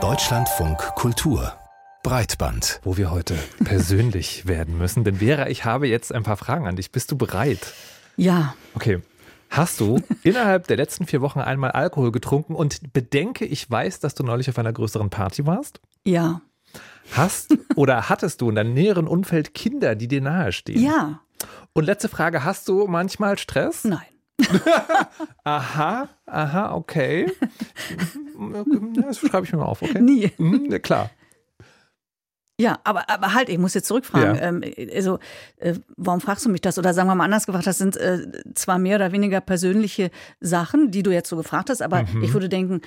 Deutschlandfunk Kultur Breitband. Wo wir heute persönlich werden müssen. Denn Vera, ich habe jetzt ein paar Fragen an dich. Bist du bereit? Ja. Okay. Hast du innerhalb der letzten vier Wochen einmal Alkohol getrunken und bedenke, ich weiß, dass du neulich auf einer größeren Party warst? Ja. Hast oder hattest du in deinem näheren Umfeld Kinder, die dir nahestehen? Ja. Und letzte Frage, hast du manchmal Stress? Nein. aha, aha, okay. Das schreibe ich mir mal auf, okay? Nie. Mhm, ja, klar. Ja, aber, aber halt, ich muss jetzt zurückfragen. Ja. Ähm, also, äh, warum fragst du mich das? Oder sagen wir mal anders gefragt, das sind äh, zwar mehr oder weniger persönliche Sachen, die du jetzt so gefragt hast, aber Mhm. ich würde denken,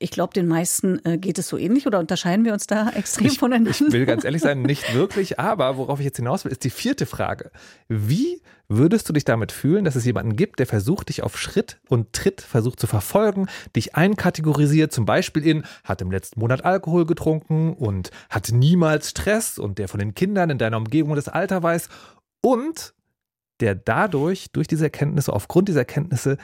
ich glaube, den meisten äh, geht es so ähnlich oder unterscheiden wir uns da extrem Ich, voneinander? ich will ganz ehrlich sein, nicht wirklich, aber worauf ich jetzt hinaus will, ist die vierte Frage. Wie würdest du dich damit fühlen, dass es jemanden gibt, der versucht, dich auf Schritt und Tritt versucht zu verfolgen, dich einkategorisiert, zum Beispiel in, hat im letzten Monat Alkohol getrunken und hat niemals Stress und der von den Kindern in deiner Umgebung das Alter weiß und der dadurch, durch diese Erkenntnisse, aufgrund dieser Erkenntnisse,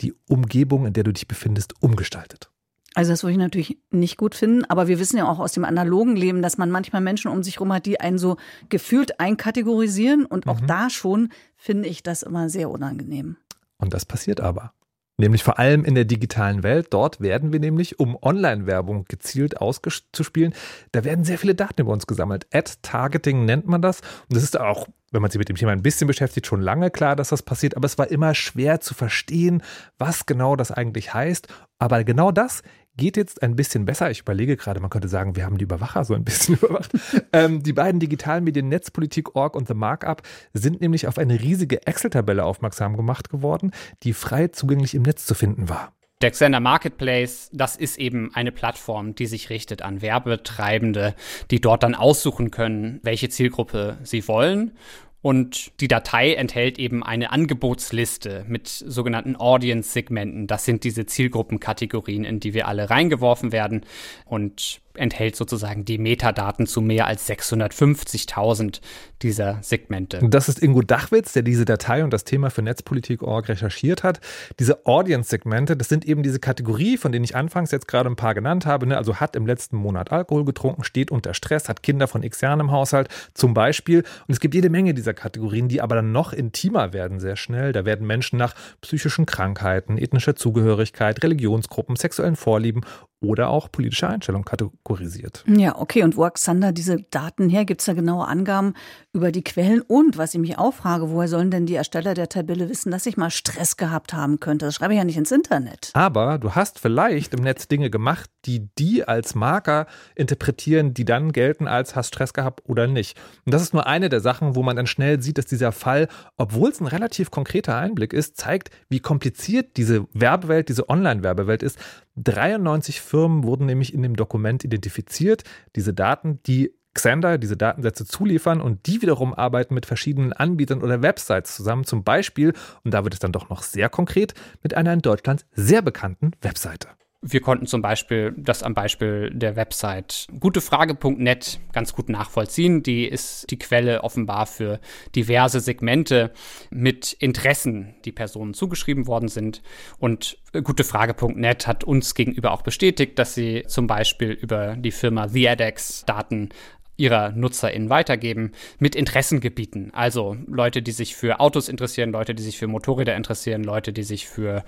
die Umgebung, in der du dich befindest, umgestaltet. Also das würde ich natürlich nicht gut finden, aber wir wissen ja auch aus dem analogen Leben, dass man manchmal Menschen um sich herum hat, die einen so gefühlt einkategorisieren und auch Mhm. da schon finde ich das immer sehr unangenehm. Und das passiert aber. Nämlich vor allem in der digitalen Welt. Dort werden wir nämlich, um Online-Werbung gezielt auszuspielen, da werden sehr viele Daten über uns gesammelt. Ad-Targeting nennt man das. Und das ist auch, wenn man sich mit dem Thema ein bisschen beschäftigt, schon lange klar, dass das passiert. Aber es war immer schwer zu verstehen, was genau das eigentlich heißt. Aber genau das geht jetzt ein bisschen besser. Ich überlege gerade, man könnte sagen, wir haben die Überwacher so ein bisschen überwacht. ähm, die beiden Digitalmedien Netzpolitik.org und The Markup sind nämlich auf eine riesige Excel-Tabelle aufmerksam gemacht geworden, die frei zugänglich im Netz zu finden war. Der Xender Marketplace, das ist eben eine Plattform, die sich richtet an Werbetreibende, die dort dann aussuchen können, welche Zielgruppe sie wollen. Und die Datei enthält eben eine Angebotsliste mit sogenannten Audience-Segmenten. Das sind diese Zielgruppenkategorien, in die wir alle reingeworfen werden und enthält sozusagen die Metadaten zu mehr als 650.000 dieser Segmente. Das ist Ingo Dachwitz, der diese Datei und das Thema für Netzpolitik.org recherchiert hat. Diese Audience-Segmente, das sind eben diese Kategorie, von denen ich anfangs jetzt gerade ein paar genannt habe. Ne? Also hat im letzten Monat Alkohol getrunken, steht unter Stress, hat Kinder von x Jahren im Haushalt zum Beispiel. Und es gibt jede Menge dieser Kategorien, die aber dann noch intimer werden sehr schnell. Da werden Menschen nach psychischen Krankheiten, ethnischer Zugehörigkeit, Religionsgruppen, sexuellen Vorlieben oder auch politische Einstellung kategorisiert. Ja, okay. Und wo hat Xander diese Daten her? Gibt es da genaue Angaben über die Quellen? Und was ich mich auch frage, woher sollen denn die Ersteller der Tabelle wissen, dass ich mal Stress gehabt haben könnte? Das schreibe ich ja nicht ins Internet. Aber du hast vielleicht im Netz Dinge gemacht, die die als Marker interpretieren, die dann gelten als hast Stress gehabt oder nicht. Und das ist nur eine der Sachen, wo man dann schnell sieht, dass dieser Fall, obwohl es ein relativ konkreter Einblick ist, zeigt, wie kompliziert diese Werbewelt, diese Online-Werbewelt ist. 93 Firmen wurden nämlich in dem Dokument identifiziert. Diese Daten, die Xander diese Datensätze zuliefern und die wiederum arbeiten mit verschiedenen Anbietern oder Websites zusammen, zum Beispiel, und da wird es dann doch noch sehr konkret, mit einer in Deutschland sehr bekannten Webseite. Wir konnten zum Beispiel das am Beispiel der Website gutefrage.net ganz gut nachvollziehen. Die ist die Quelle offenbar für diverse Segmente mit Interessen, die Personen zugeschrieben worden sind. Und gutefrage.net hat uns gegenüber auch bestätigt, dass sie zum Beispiel über die Firma TheAdex Daten ihrer NutzerInnen weitergeben mit Interessengebieten. Also Leute, die sich für Autos interessieren, Leute, die sich für Motorräder interessieren, Leute, die sich für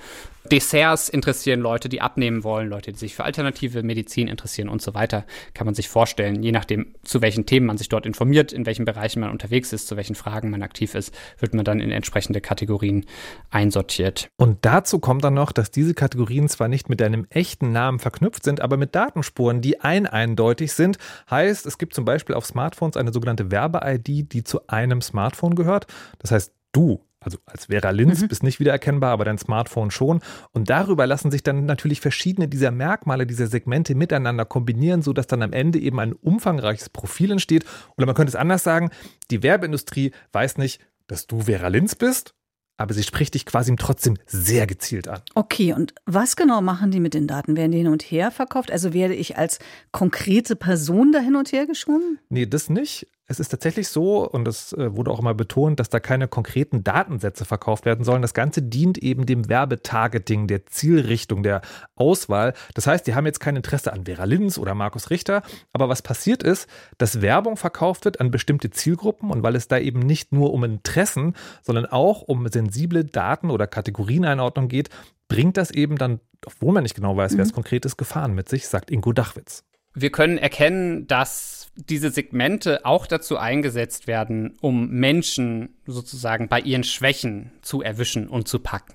Desserts interessieren, Leute, die abnehmen wollen, Leute, die sich für alternative Medizin interessieren und so weiter. Kann man sich vorstellen, je nachdem, zu welchen Themen man sich dort informiert, in welchen Bereichen man unterwegs ist, zu welchen Fragen man aktiv ist, wird man dann in entsprechende Kategorien einsortiert. Und dazu kommt dann noch, dass diese Kategorien zwar nicht mit deinem echten Namen verknüpft sind, aber mit Datenspuren, die ein eindeutig sind. Heißt, es gibt zum Beispiel auf Smartphones eine sogenannte Werbe-ID, die zu einem Smartphone gehört. Das heißt, du also als Vera Linz, mhm. bist nicht wiedererkennbar, aber dein Smartphone schon. Und darüber lassen sich dann natürlich verschiedene dieser Merkmale, dieser Segmente miteinander kombinieren, sodass dann am Ende eben ein umfangreiches Profil entsteht. Oder man könnte es anders sagen, die Werbeindustrie weiß nicht, dass du Vera Linz bist, aber sie spricht dich quasi trotzdem sehr gezielt an. Okay, und was genau machen die mit den Daten? Werden die hin und her verkauft? Also werde ich als konkrete Person da hin und her geschoben? Nee, das nicht. Es ist tatsächlich so, und das äh, wurde auch immer betont, dass da keine konkreten Datensätze verkauft werden sollen. Das Ganze dient eben dem Werbetargeting, der Zielrichtung, der Auswahl. Das heißt, die haben jetzt kein Interesse an Vera Linz oder Markus Richter. Aber was passiert ist, dass Werbung verkauft wird an bestimmte Zielgruppen und weil es da eben nicht nur um Interessen, sondern auch um sensible Daten oder Kategorieneinordnung geht, bringt das eben dann, obwohl man nicht genau weiß, wer es mhm. konkret ist, Gefahren mit sich, sagt Ingo Dachwitz. Wir können erkennen, dass diese Segmente auch dazu eingesetzt werden, um Menschen sozusagen bei ihren Schwächen zu erwischen und zu packen.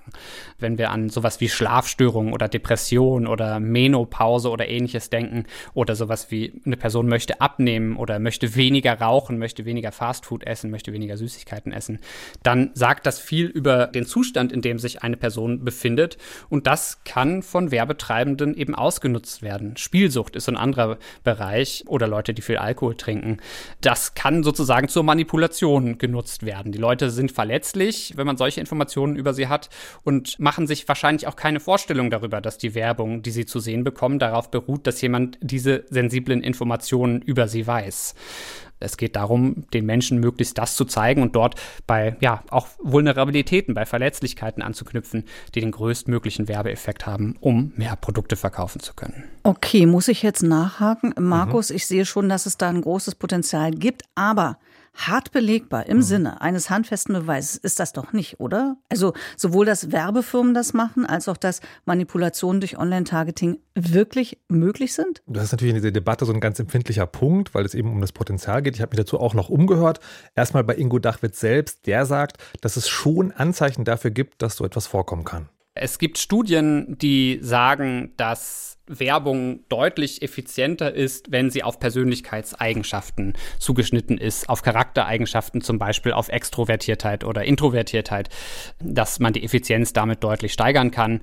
Wenn wir an sowas wie Schlafstörungen oder Depression oder Menopause oder ähnliches denken oder sowas wie eine Person möchte abnehmen oder möchte weniger rauchen, möchte weniger Fastfood essen, möchte weniger Süßigkeiten essen, dann sagt das viel über den Zustand, in dem sich eine Person befindet und das kann von Werbetreibenden eben ausgenutzt werden. Spielsucht ist ein anderer Bereich oder Leute, die viel Alkohol trinken. Das kann sozusagen zur Manipulation genutzt werden. Die Leute sind verletzlich, wenn man solche Informationen über sie hat und machen sich wahrscheinlich auch keine Vorstellung darüber, dass die Werbung, die sie zu sehen bekommen, darauf beruht, dass jemand diese sensiblen Informationen über sie weiß. Es geht darum, den Menschen möglichst das zu zeigen und dort bei, ja, auch Vulnerabilitäten, bei Verletzlichkeiten anzuknüpfen, die den größtmöglichen Werbeeffekt haben, um mehr Produkte verkaufen zu können. Okay, muss ich jetzt nachhaken? Markus, mhm. ich sehe schon, dass es da ein großes Potenzial gibt, aber Hart belegbar im mhm. Sinne eines handfesten Beweises ist das doch nicht, oder? Also sowohl, dass Werbefirmen das machen, als auch, dass Manipulationen durch Online-Targeting wirklich möglich sind? Das ist natürlich in dieser Debatte so ein ganz empfindlicher Punkt, weil es eben um das Potenzial geht. Ich habe mich dazu auch noch umgehört. Erstmal bei Ingo Dachwitz selbst, der sagt, dass es schon Anzeichen dafür gibt, dass so etwas vorkommen kann. Es gibt Studien, die sagen, dass Werbung deutlich effizienter ist, wenn sie auf Persönlichkeitseigenschaften zugeschnitten ist, auf Charaktereigenschaften, zum Beispiel auf Extrovertiertheit oder Introvertiertheit, dass man die Effizienz damit deutlich steigern kann.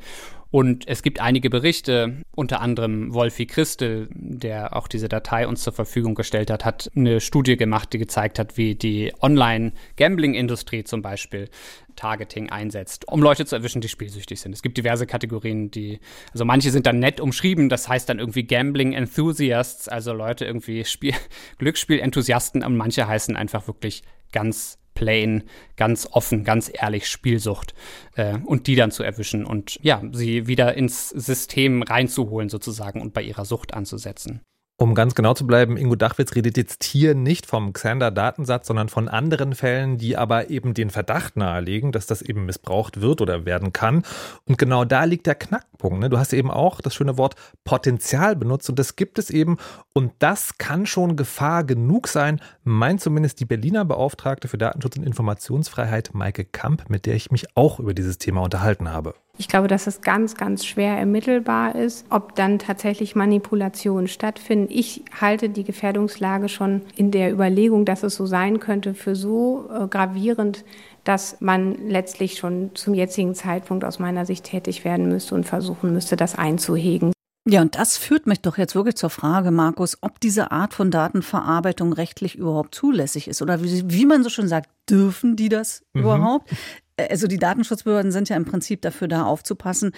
Und es gibt einige Berichte, unter anderem Wolfi Christel, der auch diese Datei uns zur Verfügung gestellt hat, hat eine Studie gemacht, die gezeigt hat, wie die Online-Gambling-Industrie zum Beispiel Targeting einsetzt, um Leute zu erwischen, die spielsüchtig sind. Es gibt diverse Kategorien, die, also manche sind dann nett umschrieben, das heißt dann irgendwie Gambling Enthusiasts, also Leute irgendwie Spiel, Glücksspiel-Enthusiasten, und manche heißen einfach wirklich ganz plain, ganz offen, ganz ehrlich Spielsucht äh, und die dann zu erwischen und ja, sie wieder ins System reinzuholen sozusagen und bei ihrer Sucht anzusetzen. Um ganz genau zu bleiben, Ingo Dachwitz redet jetzt hier nicht vom Xander-Datensatz, sondern von anderen Fällen, die aber eben den Verdacht nahelegen, dass das eben missbraucht wird oder werden kann. Und genau da liegt der Knackpunkt. Ne? Du hast eben auch das schöne Wort Potenzial benutzt und das gibt es eben. Und das kann schon Gefahr genug sein, meint zumindest die Berliner Beauftragte für Datenschutz und Informationsfreiheit, Maike Kamp, mit der ich mich auch über dieses Thema unterhalten habe. Ich glaube, dass es ganz, ganz schwer ermittelbar ist, ob dann tatsächlich Manipulationen stattfinden. Ich halte die Gefährdungslage schon in der Überlegung, dass es so sein könnte, für so äh, gravierend, dass man letztlich schon zum jetzigen Zeitpunkt aus meiner Sicht tätig werden müsste und versuchen müsste, das einzuhegen. Ja, und das führt mich doch jetzt wirklich zur Frage, Markus, ob diese Art von Datenverarbeitung rechtlich überhaupt zulässig ist. Oder wie, wie man so schön sagt, dürfen die das mhm. überhaupt? Also die Datenschutzbehörden sind ja im Prinzip dafür da aufzupassen,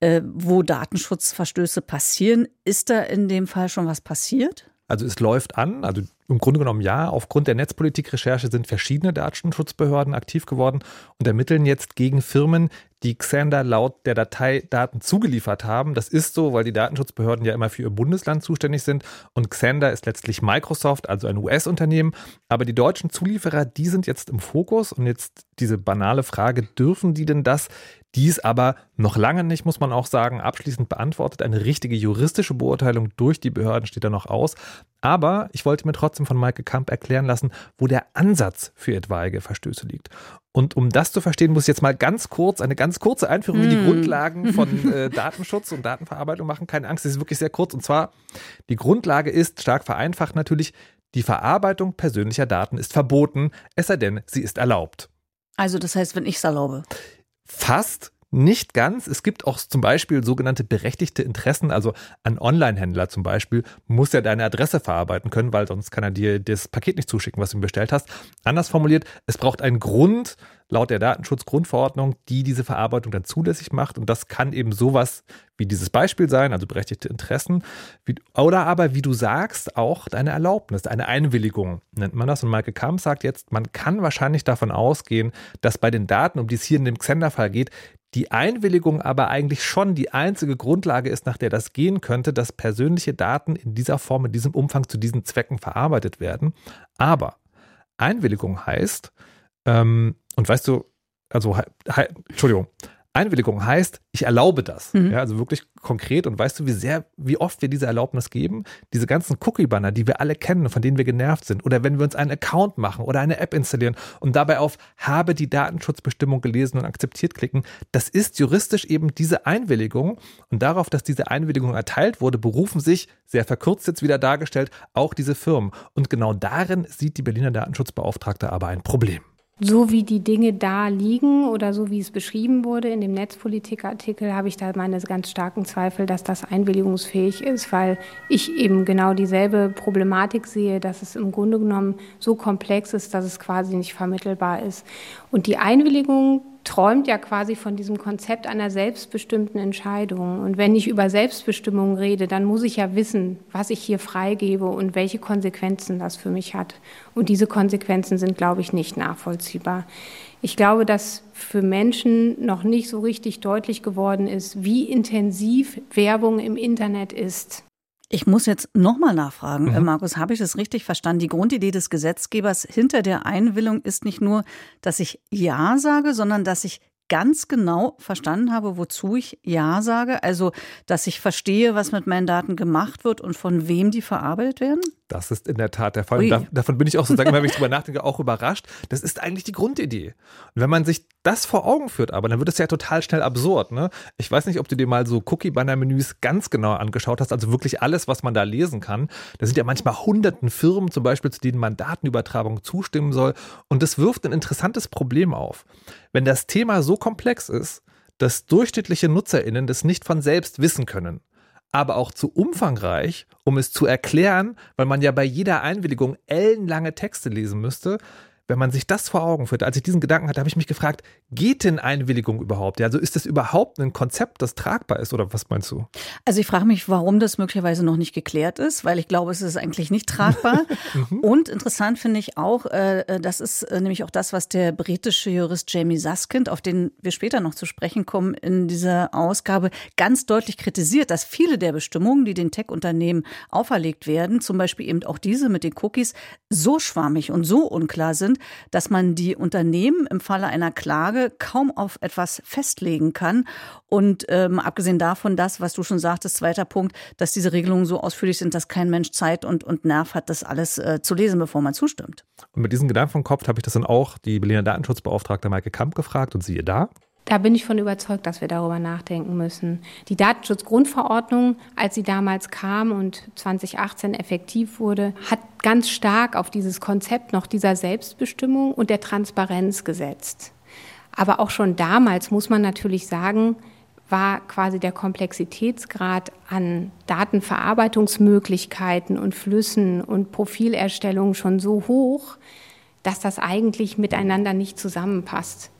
äh, wo Datenschutzverstöße passieren. Ist da in dem Fall schon was passiert? Also es läuft an, also im Grunde genommen ja. Aufgrund der Netzpolitikrecherche sind verschiedene Datenschutzbehörden aktiv geworden und ermitteln jetzt gegen Firmen, die Xander laut der Datei Daten zugeliefert haben. Das ist so, weil die Datenschutzbehörden ja immer für ihr Bundesland zuständig sind und Xander ist letztlich Microsoft, also ein US-Unternehmen. Aber die deutschen Zulieferer, die sind jetzt im Fokus und jetzt diese banale Frage, dürfen die denn das? Dies aber noch lange nicht, muss man auch sagen, abschließend beantwortet. Eine richtige juristische Beurteilung durch die Behörden steht da noch aus. Aber ich wollte mir trotzdem von Maike Kamp erklären lassen, wo der Ansatz für etwaige Verstöße liegt. Und um das zu verstehen, muss ich jetzt mal ganz kurz, eine ganz kurze Einführung in die hm. Grundlagen von äh, Datenschutz und Datenverarbeitung machen. Keine Angst, es ist wirklich sehr kurz. Und zwar, die Grundlage ist, stark vereinfacht natürlich, die Verarbeitung persönlicher Daten ist verboten, es sei denn, sie ist erlaubt. Also das heißt, wenn ich es erlaube. Fast Nicht ganz. Es gibt auch zum Beispiel sogenannte berechtigte Interessen. Also ein Online-Händler zum Beispiel muss ja deine Adresse verarbeiten können, weil sonst kann er dir das Paket nicht zuschicken, was du ihm bestellt hast. Anders formuliert, es braucht einen Grund laut der Datenschutzgrundverordnung, die diese Verarbeitung dann zulässig macht. Und das kann eben sowas wie dieses Beispiel sein, also berechtigte Interessen. oder aber, wie du sagst, auch deine Erlaubnis, eine Einwilligung nennt man das. Und Michael Kamp sagt jetzt, man kann wahrscheinlich davon ausgehen, dass bei den Daten, um die es hier in dem Xender-Fall geht, die Einwilligung aber eigentlich schon die einzige Grundlage ist, nach der das gehen könnte, dass persönliche Daten in dieser Form, in diesem Umfang zu diesen Zwecken verarbeitet werden. Aber Einwilligung heißt, ähm, und weißt du, also, Entschuldigung, Einwilligung heißt, ich erlaube das. Mhm. Ja, also wirklich konkret. Und weißt du, wie sehr, wie oft wir diese Erlaubnis geben? Diese ganzen Cookie-Banner, die wir alle kennen, von denen wir genervt sind. Oder wenn wir uns einen Account machen oder eine App installieren und dabei auf habe die Datenschutzbestimmung gelesen und akzeptiert klicken. Das ist juristisch eben diese Einwilligung. Und darauf, dass diese Einwilligung erteilt wurde, berufen sich, sehr verkürzt jetzt wieder dargestellt, auch diese Firmen. Und genau darin sieht die Berliner Datenschutzbeauftragte aber ein Problem so wie die Dinge da liegen oder so wie es beschrieben wurde in dem Netzpolitikartikel, habe ich da meine ganz starken Zweifel, dass das einwilligungsfähig ist, weil ich eben genau dieselbe Problematik sehe, dass es im Grunde genommen so komplex ist, dass es quasi nicht vermittelbar ist. Und die Einwilligung träumt ja quasi von diesem Konzept einer selbstbestimmten Entscheidung. Und wenn ich über Selbstbestimmung rede, dann muss ich ja wissen, was ich hier freigebe und welche Konsequenzen das für mich hat. Und diese Konsequenzen sind, glaube ich, nicht nachvollziehbar. Ich glaube, dass für Menschen noch nicht so richtig deutlich geworden ist, wie intensiv Werbung im Internet ist. Ich muss jetzt nochmal nachfragen, mhm. Markus, habe ich das richtig verstanden? Die Grundidee des Gesetzgebers hinter der Einwillung ist nicht nur, dass ich Ja sage, sondern dass ich ganz genau verstanden habe, wozu ich Ja sage. Also, dass ich verstehe, was mit meinen Daten gemacht wird und von wem die verarbeitet werden? Das ist in der Tat der Fall. Da, davon bin ich auch sozusagen, wenn ich drüber nachdenke, auch überrascht. Das ist eigentlich die Grundidee. Und wenn man sich das vor Augen führt, aber dann wird es ja total schnell absurd. Ne? Ich weiß nicht, ob du dir mal so Cookie-Banner-Menüs ganz genau angeschaut hast, also wirklich alles, was man da lesen kann. Da sind ja manchmal hunderten Firmen zum Beispiel, zu denen man Datenübertragung zustimmen soll. Und das wirft ein interessantes Problem auf. Wenn das Thema so komplex ist, dass durchschnittliche NutzerInnen das nicht von selbst wissen können, aber auch zu umfangreich, um es zu erklären, weil man ja bei jeder Einwilligung ellenlange Texte lesen müsste, wenn man sich das vor Augen führt, als ich diesen Gedanken hatte, habe ich mich gefragt, geht denn Einwilligung überhaupt? Ja, also ist das überhaupt ein Konzept, das tragbar ist oder was meinst du? Also ich frage mich, warum das möglicherweise noch nicht geklärt ist, weil ich glaube, es ist eigentlich nicht tragbar. Mhm. Und interessant finde ich auch, äh, äh, das ist äh, nämlich auch das, was der britische Jurist Jamie Saskind, auf den wir später noch zu sprechen kommen, in dieser Ausgabe ganz deutlich kritisiert, dass viele der Bestimmungen, die den Tech-Unternehmen auferlegt werden, zum Beispiel eben auch diese mit den Cookies, so schwammig und so unklar sind, dass man die Unternehmen im Falle einer Klage kaum auf etwas festlegen kann. Und ähm, abgesehen davon, das, was du schon sagtest, zweiter Punkt, dass diese Regelungen so ausführlich sind, dass kein Mensch Zeit und, und Nerv hat, das alles äh, zu lesen, bevor man zustimmt. Und mit diesen Gedanken vom Kopf habe ich das dann auch die Berliner Datenschutzbeauftragte Maike Kamp gefragt und siehe da. Da bin ich von überzeugt, dass wir darüber nachdenken müssen. Die Datenschutzgrundverordnung, als sie damals kam und 2018 effektiv wurde, hat ganz stark auf dieses Konzept noch dieser Selbstbestimmung und der Transparenz gesetzt. Aber auch schon damals muss man natürlich sagen, war quasi der Komplexitätsgrad an Datenverarbeitungsmöglichkeiten und Flüssen und Profilerstellung schon so hoch, dass das eigentlich miteinander nicht zusammenpasst.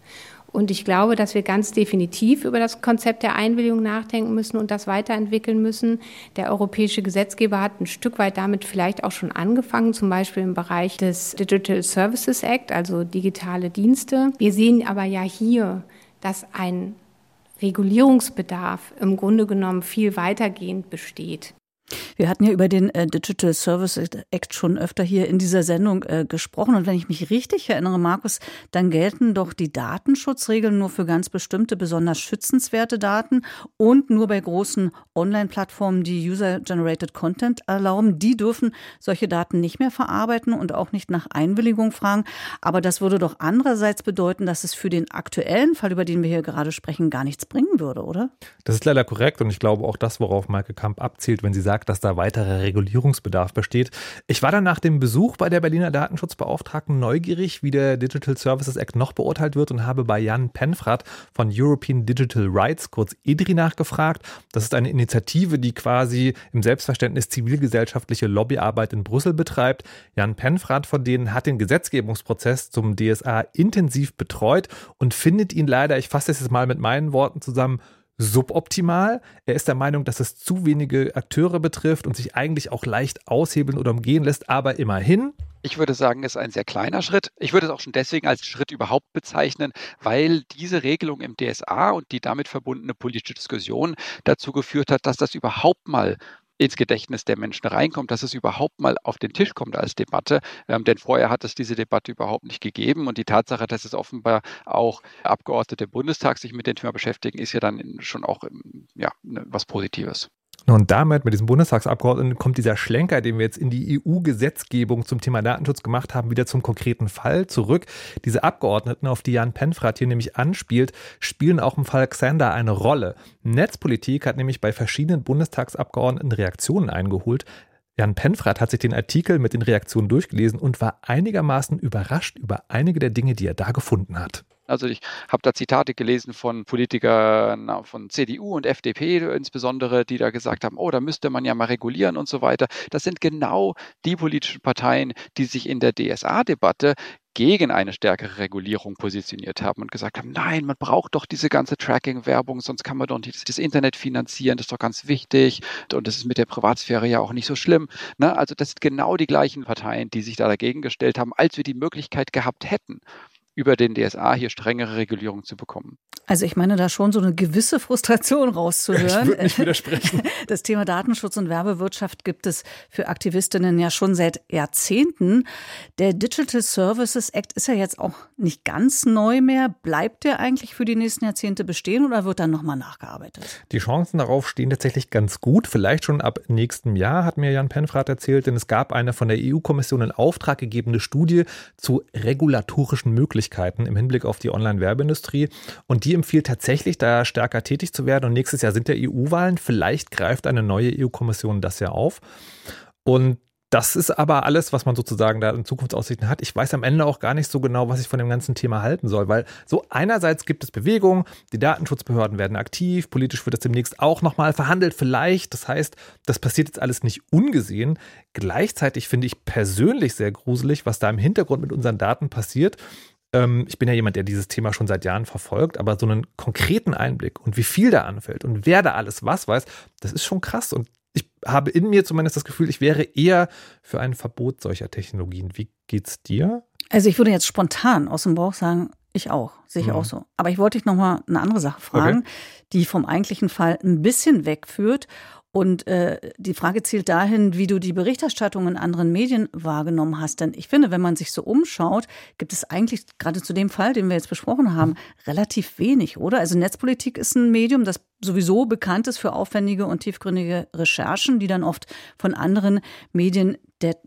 Und ich glaube, dass wir ganz definitiv über das Konzept der Einwilligung nachdenken müssen und das weiterentwickeln müssen. Der europäische Gesetzgeber hat ein Stück weit damit vielleicht auch schon angefangen, zum Beispiel im Bereich des Digital Services Act, also digitale Dienste. Wir sehen aber ja hier, dass ein Regulierungsbedarf im Grunde genommen viel weitergehend besteht. Wir hatten ja über den äh, Digital Service Act schon öfter hier in dieser Sendung äh, gesprochen. Und wenn ich mich richtig erinnere, Markus, dann gelten doch die Datenschutzregeln nur für ganz bestimmte, besonders schützenswerte Daten und nur bei großen Online-Plattformen, die User-Generated Content erlauben. Die dürfen solche Daten nicht mehr verarbeiten und auch nicht nach Einwilligung fragen. Aber das würde doch andererseits bedeuten, dass es für den aktuellen Fall, über den wir hier gerade sprechen, gar nichts bringen würde, oder? Das ist leider korrekt. Und ich glaube auch das, worauf Michael Kamp abzielt, wenn sie sagt, dass da weiterer Regulierungsbedarf besteht. Ich war dann nach dem Besuch bei der Berliner Datenschutzbeauftragten neugierig, wie der Digital Services Act noch beurteilt wird und habe bei Jan Penfrat von European Digital Rights, kurz EDRI, nachgefragt. Das ist eine Initiative, die quasi im Selbstverständnis zivilgesellschaftliche Lobbyarbeit in Brüssel betreibt. Jan Penfrat von denen hat den Gesetzgebungsprozess zum DSA intensiv betreut und findet ihn leider, ich fasse es jetzt mal mit meinen Worten zusammen, suboptimal. Er ist der Meinung, dass es zu wenige Akteure betrifft und sich eigentlich auch leicht aushebeln oder umgehen lässt, aber immerhin. Ich würde sagen, es ist ein sehr kleiner Schritt. Ich würde es auch schon deswegen als Schritt überhaupt bezeichnen, weil diese Regelung im DSA und die damit verbundene politische Diskussion dazu geführt hat, dass das überhaupt mal ins Gedächtnis der Menschen reinkommt, dass es überhaupt mal auf den Tisch kommt als Debatte. Ähm, denn vorher hat es diese Debatte überhaupt nicht gegeben. Und die Tatsache, dass es offenbar auch Abgeordnete im Bundestag sich mit dem Thema beschäftigen, ist ja dann schon auch ähm, ja, ne, was Positives. Und damit, mit diesem Bundestagsabgeordneten, kommt dieser Schlenker, den wir jetzt in die EU-Gesetzgebung zum Thema Datenschutz gemacht haben, wieder zum konkreten Fall zurück. Diese Abgeordneten, auf die Jan Penfrat hier nämlich anspielt, spielen auch im Fall Xander eine Rolle. Netzpolitik hat nämlich bei verschiedenen Bundestagsabgeordneten Reaktionen eingeholt. Jan Penfrat hat sich den Artikel mit den Reaktionen durchgelesen und war einigermaßen überrascht über einige der Dinge, die er da gefunden hat. Also ich habe da Zitate gelesen von Politikern von CDU und FDP insbesondere, die da gesagt haben, oh, da müsste man ja mal regulieren und so weiter. Das sind genau die politischen Parteien, die sich in der DSA-Debatte gegen eine stärkere Regulierung positioniert haben und gesagt haben, nein, man braucht doch diese ganze Tracking-Werbung, sonst kann man doch nicht das Internet finanzieren, das ist doch ganz wichtig und das ist mit der Privatsphäre ja auch nicht so schlimm. Ne? Also das sind genau die gleichen Parteien, die sich da dagegen gestellt haben, als wir die Möglichkeit gehabt hätten, über den DSA hier strengere Regulierung zu bekommen. Also ich meine da schon so eine gewisse Frustration rauszuhören. Ich würde nicht widersprechen. Das Thema Datenschutz und Werbewirtschaft gibt es für Aktivistinnen ja schon seit Jahrzehnten. Der Digital Services Act ist ja jetzt auch nicht ganz neu mehr. Bleibt der eigentlich für die nächsten Jahrzehnte bestehen oder wird dann nochmal nachgearbeitet? Die Chancen darauf stehen tatsächlich ganz gut. Vielleicht schon ab nächstem Jahr, hat mir Jan Penfrat erzählt, denn es gab eine von der EU-Kommission in Auftrag gegebene Studie zu regulatorischen Möglichkeiten Möglichkeiten im Hinblick auf die Online-Werbeindustrie. Und die empfiehlt tatsächlich, da stärker tätig zu werden. Und nächstes Jahr sind ja EU-Wahlen. Vielleicht greift eine neue EU-Kommission das ja auf. Und das ist aber alles, was man sozusagen da in Zukunftsaussichten hat. Ich weiß am Ende auch gar nicht so genau, was ich von dem ganzen Thema halten soll, weil so einerseits gibt es Bewegung, die Datenschutzbehörden werden aktiv, politisch wird das demnächst auch nochmal verhandelt, vielleicht. Das heißt, das passiert jetzt alles nicht ungesehen. Gleichzeitig finde ich persönlich sehr gruselig, was da im Hintergrund mit unseren Daten passiert. Ähm, ich bin ja jemand, der dieses Thema schon seit Jahren verfolgt, aber so einen konkreten Einblick und wie viel da anfällt und wer da alles was weiß, das ist schon krass. Und ich habe in mir zumindest das Gefühl, ich wäre eher für ein Verbot solcher Technologien. Wie geht's dir? Also ich würde jetzt spontan aus dem Bauch sagen, ich auch, sehe ich mhm. auch so. Aber ich wollte dich noch mal eine andere Sache fragen, okay. die vom eigentlichen Fall ein bisschen wegführt. Und äh, die Frage zielt dahin, wie du die Berichterstattung in anderen Medien wahrgenommen hast. Denn ich finde, wenn man sich so umschaut, gibt es eigentlich gerade zu dem Fall, den wir jetzt besprochen haben, relativ wenig, oder? Also Netzpolitik ist ein Medium, das sowieso bekannt ist für aufwendige und tiefgründige Recherchen, die dann oft von anderen Medien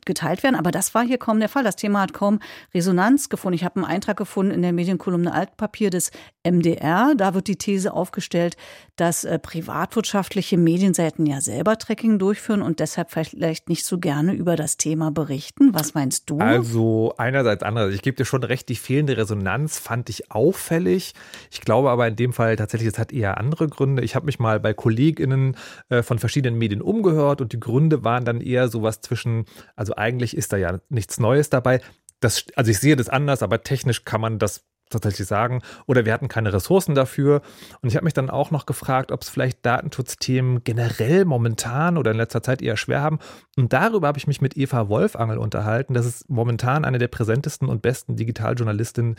geteilt werden. Aber das war hier kaum der Fall. Das Thema hat kaum Resonanz gefunden. Ich habe einen Eintrag gefunden in der Medienkolumne Altpapier des MDR. Da wird die These aufgestellt, dass äh, privatwirtschaftliche Medienseiten ja selber Tracking durchführen und deshalb vielleicht nicht so gerne über das Thema berichten. Was meinst du? Also einerseits, andererseits. Ich gebe dir schon recht, die fehlende Resonanz fand ich auffällig. Ich glaube aber in dem Fall tatsächlich, es hat eher andere Gründe. Ich habe mich mal bei KollegInnen äh, von verschiedenen Medien umgehört und die Gründe waren dann eher sowas zwischen also eigentlich ist da ja nichts Neues dabei. Das, also ich sehe das anders, aber technisch kann man das tatsächlich sagen. Oder wir hatten keine Ressourcen dafür. Und ich habe mich dann auch noch gefragt, ob es vielleicht Datenschutzthemen generell momentan oder in letzter Zeit eher schwer haben. Und darüber habe ich mich mit Eva Wolfangel unterhalten. Das ist momentan eine der präsentesten und besten Digitaljournalistinnen,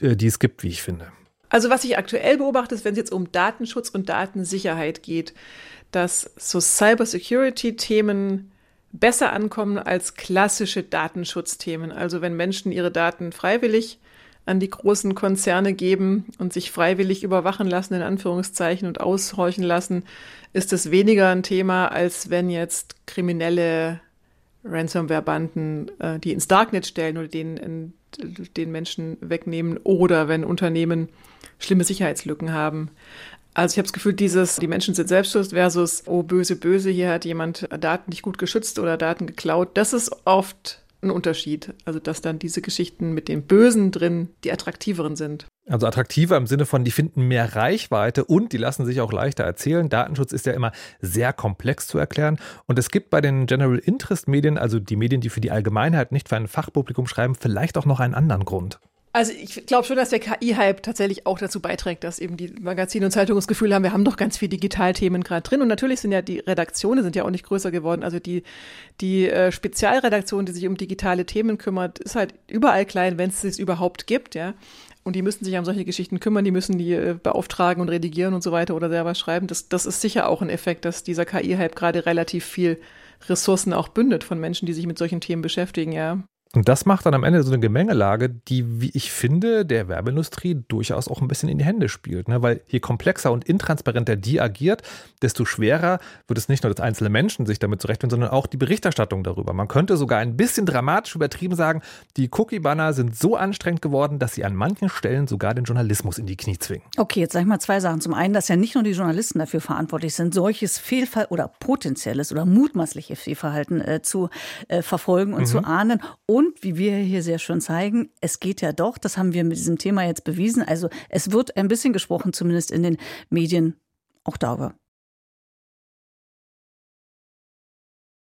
äh, die es gibt, wie ich finde. Also was ich aktuell beobachte, ist, wenn es jetzt um Datenschutz und Datensicherheit geht, dass so Cybersecurity-Themen besser ankommen als klassische Datenschutzthemen. Also wenn Menschen ihre Daten freiwillig an die großen Konzerne geben und sich freiwillig überwachen lassen, in Anführungszeichen, und aushorchen lassen, ist es weniger ein Thema, als wenn jetzt kriminelle Ransomware-Banden äh, die ins Darknet stellen oder den, den Menschen wegnehmen oder wenn Unternehmen schlimme Sicherheitslücken haben. Also ich habe das Gefühl, dieses, die Menschen sind selbstschutz versus, oh böse, böse, hier hat jemand Daten nicht gut geschützt oder Daten geklaut, das ist oft ein Unterschied. Also dass dann diese Geschichten mit dem Bösen drin die attraktiveren sind. Also attraktiver im Sinne von, die finden mehr Reichweite und die lassen sich auch leichter erzählen. Datenschutz ist ja immer sehr komplex zu erklären. Und es gibt bei den General Interest Medien, also die Medien, die für die Allgemeinheit nicht für ein Fachpublikum schreiben, vielleicht auch noch einen anderen Grund. Also ich glaube schon, dass der KI-Hype tatsächlich auch dazu beiträgt, dass eben die Magazine und Zeitungen das Gefühl haben, wir haben doch ganz viele Digitalthemen gerade drin. Und natürlich sind ja die Redaktionen sind ja auch nicht größer geworden. Also die, die äh, Spezialredaktion, die sich um digitale Themen kümmert, ist halt überall klein, wenn es es überhaupt gibt, ja. Und die müssen sich um solche Geschichten kümmern, die müssen die äh, beauftragen und redigieren und so weiter oder selber schreiben. Das, das ist sicher auch ein Effekt, dass dieser KI-Hype gerade relativ viel Ressourcen auch bündet von Menschen, die sich mit solchen Themen beschäftigen, ja. Und das macht dann am Ende so eine Gemengelage, die, wie ich finde, der Werbeindustrie durchaus auch ein bisschen in die Hände spielt. Ne? Weil je komplexer und intransparenter die agiert, desto schwerer wird es nicht nur, dass einzelne Menschen sich damit zurechtfinden, sondern auch die Berichterstattung darüber. Man könnte sogar ein bisschen dramatisch übertrieben sagen, die Cookie-Banner sind so anstrengend geworden, dass sie an manchen Stellen sogar den Journalismus in die Knie zwingen. Okay, jetzt sage ich mal zwei Sachen. Zum einen, dass ja nicht nur die Journalisten dafür verantwortlich sind, solches Fehlverhalten oder potenzielles oder mutmaßliches Fehlverhalten äh, zu äh, verfolgen und mhm. zu ahnen. Und und wie wir hier sehr schön zeigen, es geht ja doch, das haben wir mit diesem Thema jetzt bewiesen. Also es wird ein bisschen gesprochen, zumindest in den Medien, auch darüber,